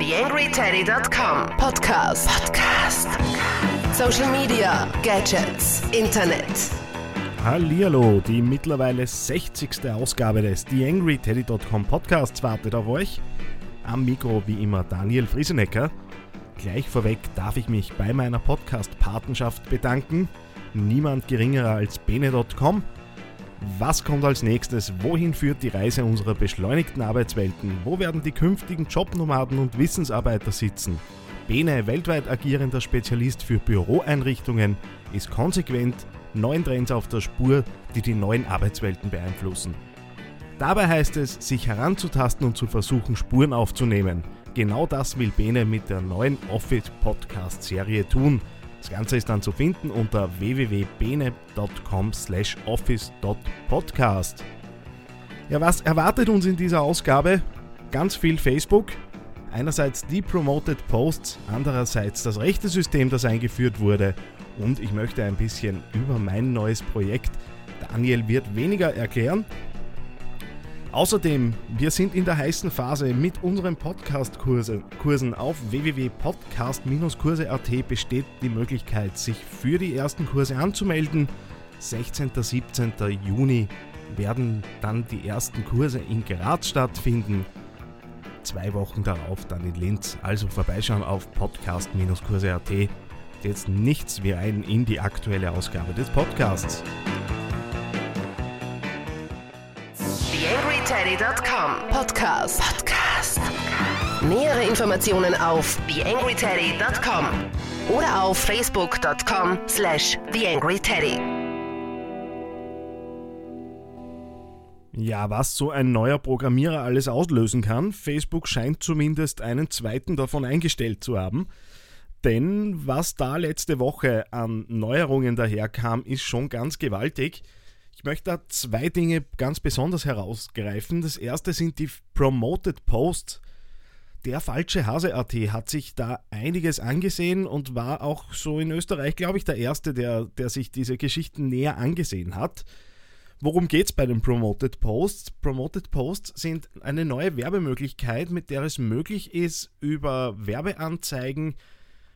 TheAngryTeddy.com Podcast. Podcast. Social Media, Gadgets, Internet. Hallihallo, die mittlerweile 60. Ausgabe des TheAngryTeddy.com Podcasts wartet auf euch. Am Mikro wie immer Daniel Friesenecker. Gleich vorweg darf ich mich bei meiner Podcast-Patenschaft bedanken. Niemand geringerer als Bene.com. Was kommt als nächstes? Wohin führt die Reise unserer beschleunigten Arbeitswelten? Wo werden die künftigen Jobnomaden und Wissensarbeiter sitzen? Bene, weltweit agierender Spezialist für Büroeinrichtungen, ist konsequent neuen Trends auf der Spur, die die neuen Arbeitswelten beeinflussen. Dabei heißt es, sich heranzutasten und zu versuchen, Spuren aufzunehmen. Genau das will Bene mit der neuen Office Podcast Serie tun. Das Ganze ist dann zu finden unter www.bene.com slash office.podcast. Ja, was erwartet uns in dieser Ausgabe? Ganz viel Facebook. Einerseits die Promoted Posts, andererseits das rechte System, das eingeführt wurde. Und ich möchte ein bisschen über mein neues Projekt. Daniel wird weniger erklären, Außerdem, wir sind in der heißen Phase mit unseren Podcast-Kursen. Auf www.podcast-kurse.at besteht die Möglichkeit, sich für die ersten Kurse anzumelden. 16. 17. Juni werden dann die ersten Kurse in Graz stattfinden. Zwei Wochen darauf dann in Linz. Also vorbeischauen auf podcast-kurse.at. Jetzt nichts wie ein in die aktuelle Ausgabe des Podcasts. TheAngryTeddy.com Podcast. Podcast. Nähere Informationen auf TheAngryTeddy.com oder auf Facebook.com slash TheAngryTeddy. Ja, was so ein neuer Programmierer alles auslösen kann, Facebook scheint zumindest einen zweiten davon eingestellt zu haben. Denn was da letzte Woche an Neuerungen daherkam, ist schon ganz gewaltig. Ich möchte da zwei Dinge ganz besonders herausgreifen. Das erste sind die Promoted Posts. Der falsche Hase.at hat sich da einiges angesehen und war auch so in Österreich, glaube ich, der Erste, der, der sich diese Geschichten näher angesehen hat. Worum geht es bei den Promoted Posts? Promoted Posts sind eine neue Werbemöglichkeit, mit der es möglich ist, über Werbeanzeigen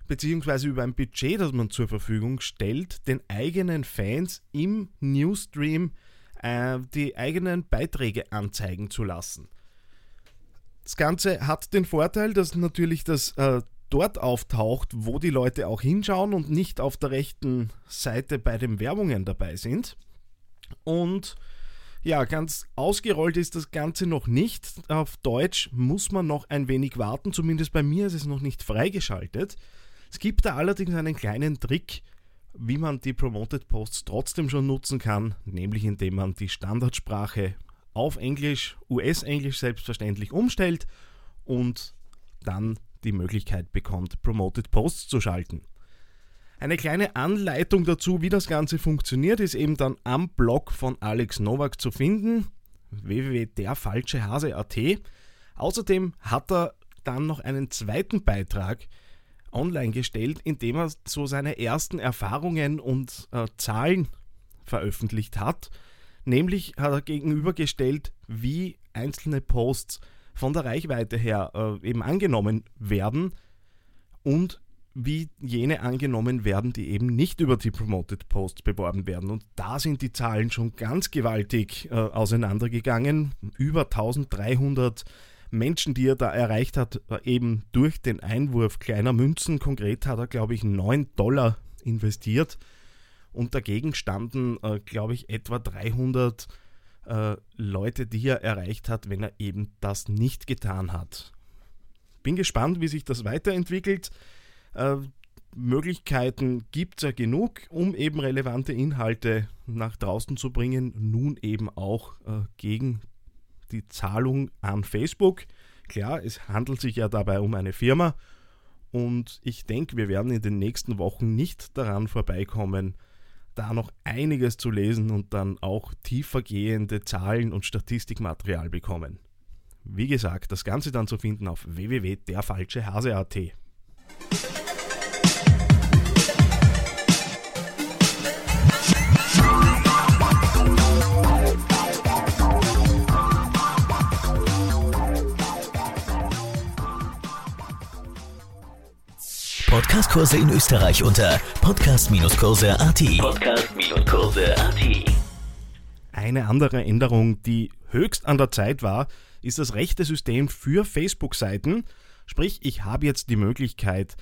beziehungsweise über ein Budget, das man zur Verfügung stellt, den eigenen Fans im Newsstream äh, die eigenen Beiträge anzeigen zu lassen. Das Ganze hat den Vorteil, dass natürlich das äh, dort auftaucht, wo die Leute auch hinschauen und nicht auf der rechten Seite bei den Werbungen dabei sind. Und ja, ganz ausgerollt ist das Ganze noch nicht. Auf Deutsch muss man noch ein wenig warten, zumindest bei mir ist es noch nicht freigeschaltet. Es gibt da allerdings einen kleinen Trick, wie man die Promoted Posts trotzdem schon nutzen kann, nämlich indem man die Standardsprache auf Englisch, US-Englisch selbstverständlich umstellt und dann die Möglichkeit bekommt, Promoted Posts zu schalten. Eine kleine Anleitung dazu, wie das Ganze funktioniert, ist eben dann am Blog von Alex Nowak zu finden, www.derfalschehase.at. Außerdem hat er dann noch einen zweiten Beitrag, online gestellt, indem er so seine ersten Erfahrungen und äh, Zahlen veröffentlicht hat. Nämlich hat er gegenübergestellt, wie einzelne Posts von der Reichweite her äh, eben angenommen werden und wie jene angenommen werden, die eben nicht über die Promoted Posts beworben werden. Und da sind die Zahlen schon ganz gewaltig äh, auseinandergegangen. Über 1300 Menschen, die er da erreicht hat, eben durch den Einwurf kleiner Münzen. Konkret hat er, glaube ich, 9 Dollar investiert und dagegen standen, äh, glaube ich, etwa 300 äh, Leute, die er erreicht hat, wenn er eben das nicht getan hat. Bin gespannt, wie sich das weiterentwickelt. Äh, Möglichkeiten gibt es ja genug, um eben relevante Inhalte nach draußen zu bringen, nun eben auch äh, gegen die Zahlung an Facebook. Klar, es handelt sich ja dabei um eine Firma und ich denke, wir werden in den nächsten Wochen nicht daran vorbeikommen, da noch einiges zu lesen und dann auch tiefergehende Zahlen und Statistikmaterial bekommen. Wie gesagt, das Ganze dann zu finden auf www.derfalschehase.at. Podcast-Kurse in Österreich unter podcast-kurse.at. Podcast-kurse.at. Eine andere Änderung, die höchst an der Zeit war, ist das rechte System für Facebook-Seiten. Sprich, ich habe jetzt die Möglichkeit,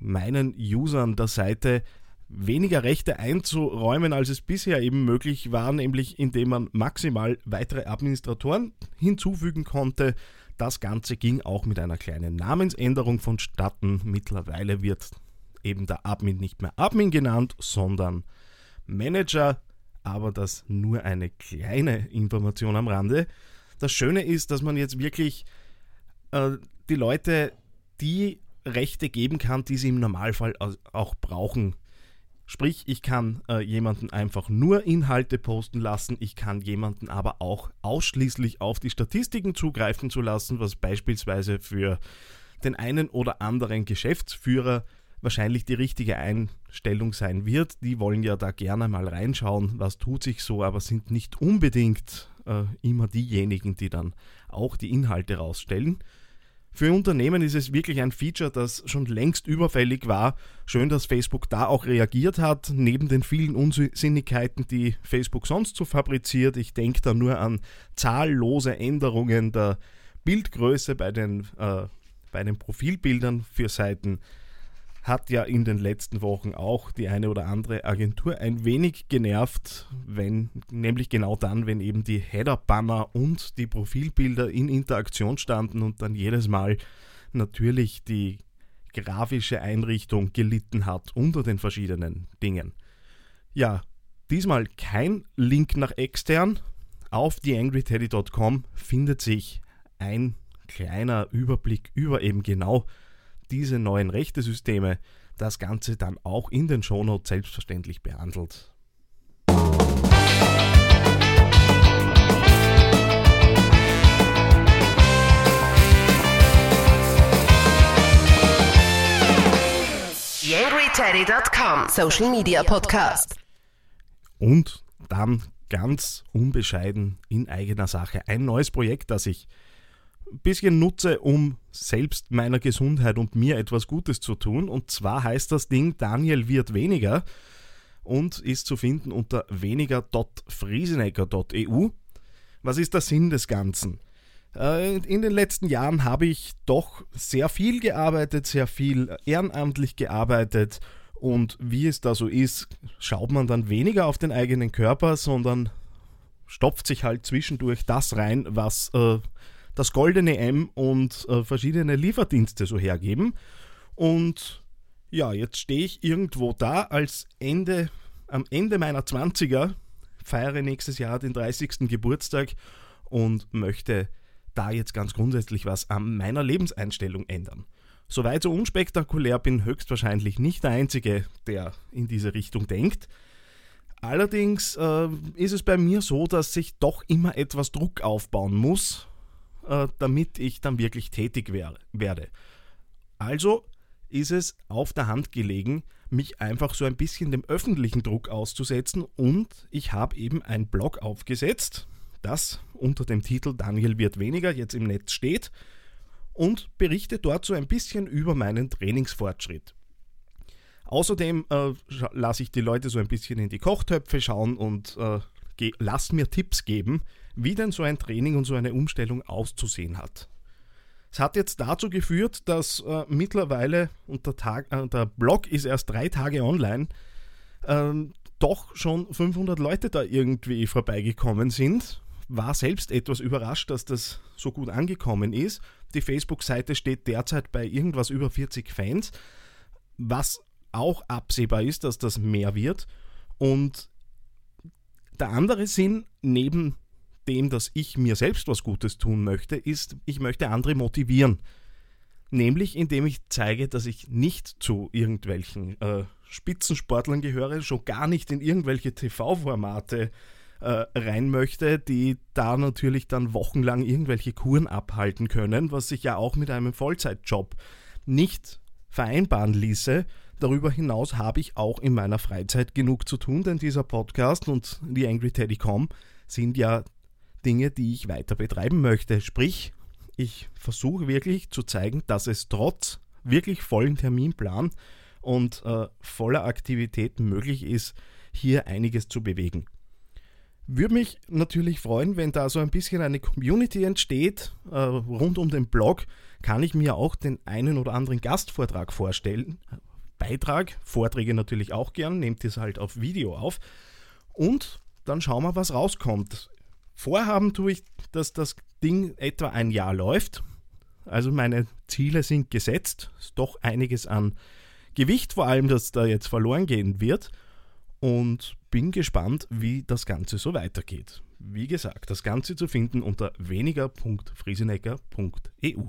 meinen Usern der Seite weniger Rechte einzuräumen, als es bisher eben möglich war, nämlich indem man maximal weitere Administratoren hinzufügen konnte. Das Ganze ging auch mit einer kleinen Namensänderung vonstatten. Mittlerweile wird eben der Admin nicht mehr Admin genannt, sondern Manager, aber das nur eine kleine Information am Rande. Das Schöne ist, dass man jetzt wirklich äh, die Leute die Rechte geben kann, die sie im Normalfall auch brauchen. Sprich, ich kann äh, jemanden einfach nur Inhalte posten lassen, ich kann jemanden aber auch ausschließlich auf die Statistiken zugreifen zu lassen, was beispielsweise für den einen oder anderen Geschäftsführer wahrscheinlich die richtige Einstellung sein wird. Die wollen ja da gerne mal reinschauen, was tut sich so, aber sind nicht unbedingt äh, immer diejenigen, die dann auch die Inhalte rausstellen. Für Unternehmen ist es wirklich ein Feature, das schon längst überfällig war. Schön, dass Facebook da auch reagiert hat, neben den vielen Unsinnigkeiten, die Facebook sonst so fabriziert. Ich denke da nur an zahllose Änderungen der Bildgröße bei den, äh, bei den Profilbildern für Seiten hat ja in den letzten Wochen auch die eine oder andere Agentur ein wenig genervt, wenn, nämlich genau dann, wenn eben die Header-Banner und die Profilbilder in Interaktion standen und dann jedes Mal natürlich die grafische Einrichtung gelitten hat unter den verschiedenen Dingen. Ja, diesmal kein Link nach extern. Auf theangryteddy.com findet sich ein kleiner Überblick über eben genau diese neuen Rechtesysteme das Ganze dann auch in den Shownotes selbstverständlich behandelt. YangryTeddy.com Social Media Podcast. Und dann ganz unbescheiden in eigener Sache ein neues Projekt, das ich bisschen nutze, um selbst meiner Gesundheit und mir etwas Gutes zu tun. Und zwar heißt das Ding Daniel wird weniger und ist zu finden unter weniger.friesenecker.eu. Was ist der Sinn des Ganzen? Äh, in den letzten Jahren habe ich doch sehr viel gearbeitet, sehr viel ehrenamtlich gearbeitet und wie es da so ist, schaut man dann weniger auf den eigenen Körper, sondern stopft sich halt zwischendurch das rein, was äh, das goldene M und äh, verschiedene Lieferdienste so hergeben. Und ja, jetzt stehe ich irgendwo da als Ende, am Ende meiner 20er, feiere nächstes Jahr den 30. Geburtstag und möchte da jetzt ganz grundsätzlich was an meiner Lebenseinstellung ändern. Soweit so unspektakulär bin höchstwahrscheinlich nicht der Einzige, der in diese Richtung denkt. Allerdings äh, ist es bei mir so, dass sich doch immer etwas Druck aufbauen muss, äh, damit ich dann wirklich tätig wär, werde. Also ist es auf der Hand gelegen, mich einfach so ein bisschen dem öffentlichen Druck auszusetzen und ich habe eben ein Blog aufgesetzt, das unter dem Titel Daniel wird weniger jetzt im Netz steht und berichte dort so ein bisschen über meinen Trainingsfortschritt. Außerdem äh, lasse ich die Leute so ein bisschen in die Kochtöpfe schauen und äh, lass mir Tipps geben, wie denn so ein Training und so eine Umstellung auszusehen hat. Es hat jetzt dazu geführt, dass äh, mittlerweile, und der, Tag, äh, der Blog ist erst drei Tage online, äh, doch schon 500 Leute da irgendwie vorbeigekommen sind. War selbst etwas überrascht, dass das so gut angekommen ist. Die Facebook-Seite steht derzeit bei irgendwas über 40 Fans, was auch absehbar ist, dass das mehr wird. Und der andere Sinn, neben dem, dass ich mir selbst was Gutes tun möchte, ist, ich möchte andere motivieren. Nämlich indem ich zeige, dass ich nicht zu irgendwelchen äh, Spitzensportlern gehöre, schon gar nicht in irgendwelche TV-Formate äh, rein möchte, die da natürlich dann wochenlang irgendwelche Kuren abhalten können, was sich ja auch mit einem Vollzeitjob nicht vereinbaren ließe. Darüber hinaus habe ich auch in meiner Freizeit genug zu tun, denn dieser Podcast und die Angry Teddy.com sind ja Dinge, die ich weiter betreiben möchte. Sprich, ich versuche wirklich zu zeigen, dass es trotz wirklich vollen Terminplan und äh, voller Aktivitäten möglich ist, hier einiges zu bewegen. Würde mich natürlich freuen, wenn da so ein bisschen eine Community entsteht äh, rund um den Blog. Kann ich mir auch den einen oder anderen Gastvortrag vorstellen. Beitrag, Vorträge natürlich auch gern, nehmt es halt auf Video auf. Und dann schauen wir, was rauskommt. Vorhaben tue ich, dass das Ding etwa ein Jahr läuft. Also meine Ziele sind gesetzt. Ist doch einiges an Gewicht vor allem, das da jetzt verloren gehen wird. Und bin gespannt, wie das Ganze so weitergeht. Wie gesagt, das Ganze zu finden unter weniger.friesenecker.eu.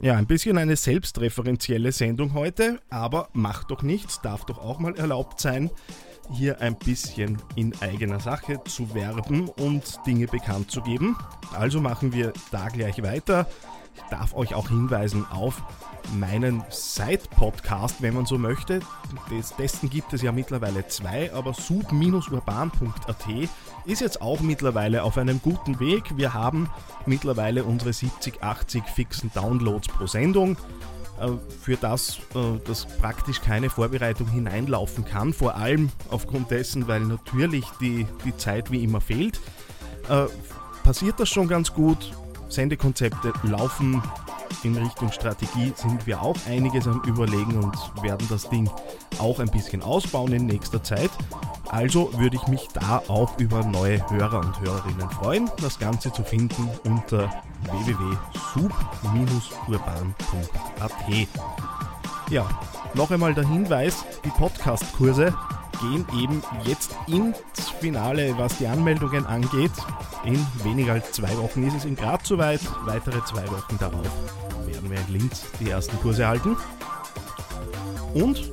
Ja, ein bisschen eine selbstreferenzielle Sendung heute, aber macht doch nichts, darf doch auch mal erlaubt sein, hier ein bisschen in eigener Sache zu werben und Dinge bekannt zu geben. Also machen wir da gleich weiter. Ich darf euch auch hinweisen auf meinen Side-Podcast, wenn man so möchte. Des, dessen gibt es ja mittlerweile zwei, aber sub-urban.at ist jetzt auch mittlerweile auf einem guten Weg. Wir haben mittlerweile unsere 70, 80 fixen Downloads pro Sendung äh, für das, äh, das praktisch keine Vorbereitung hineinlaufen kann. Vor allem aufgrund dessen, weil natürlich die, die Zeit wie immer fehlt. Äh, passiert das schon ganz gut. Sendekonzepte laufen in Richtung Strategie sind wir auch einiges am Überlegen und werden das Ding auch ein bisschen ausbauen in nächster Zeit. Also würde ich mich da auch über neue Hörer und Hörerinnen freuen. Das Ganze zu finden unter www.sub-urban.at. Ja, noch einmal der Hinweis, die Podcast-Kurse gehen eben jetzt ins Finale, was die Anmeldungen angeht. In weniger als zwei Wochen ist es in Graz soweit. Weitere zwei Wochen darauf werden wir in Linz die ersten Kurse halten. Und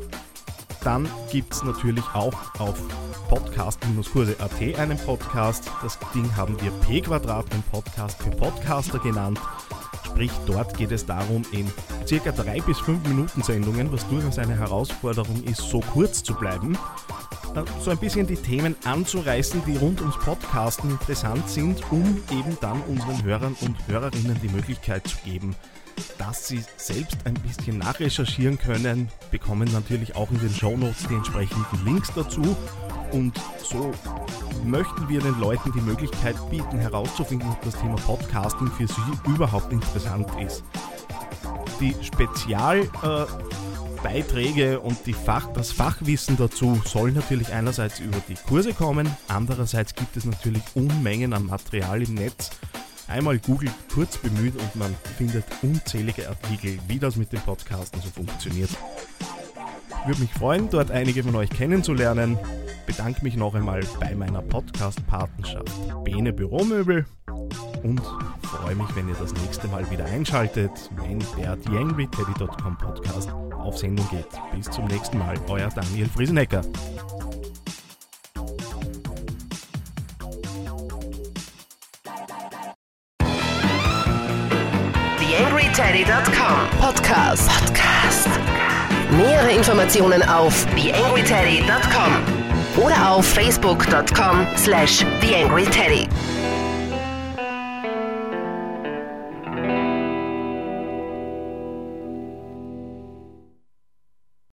dann gibt es natürlich auch auf podcast-kurse.at einen Podcast. Das Ding haben wir P-Quadrat, den Podcast für Podcaster genannt. Sprich, dort geht es darum, in circa drei bis fünf Minuten Sendungen, was durchaus eine Herausforderung ist, so kurz zu bleiben, so ein bisschen die Themen anzureißen, die rund ums Podcasten interessant sind, um eben dann unseren Hörern und Hörerinnen die Möglichkeit zu geben, dass Sie selbst ein bisschen nachrecherchieren können, bekommen natürlich auch in den Show Notes die entsprechenden Links dazu. Und so möchten wir den Leuten die Möglichkeit bieten, herauszufinden, ob das Thema Podcasting für sie überhaupt interessant ist. Die Spezialbeiträge äh, und die Fach, das Fachwissen dazu soll natürlich einerseits über die Kurse kommen, andererseits gibt es natürlich Unmengen an Material im Netz Einmal Google kurz bemüht und man findet unzählige Artikel, wie das mit dem Podcasten so funktioniert. Würde mich freuen, dort einige von euch kennenzulernen. Bedanke mich noch einmal bei meiner Podcast-Patenschaft Bene Büromöbel und freue mich, wenn ihr das nächste Mal wieder einschaltet, wenn der TheAngryTeddy.com Podcast auf Sendung geht. Bis zum nächsten Mal, euer Daniel Friesenecker. TheAngryTeddy.com Podcast. Podcast. Nähere Informationen auf TheAngryTeddy.com oder auf Facebook.com slash TheAngryTeddy.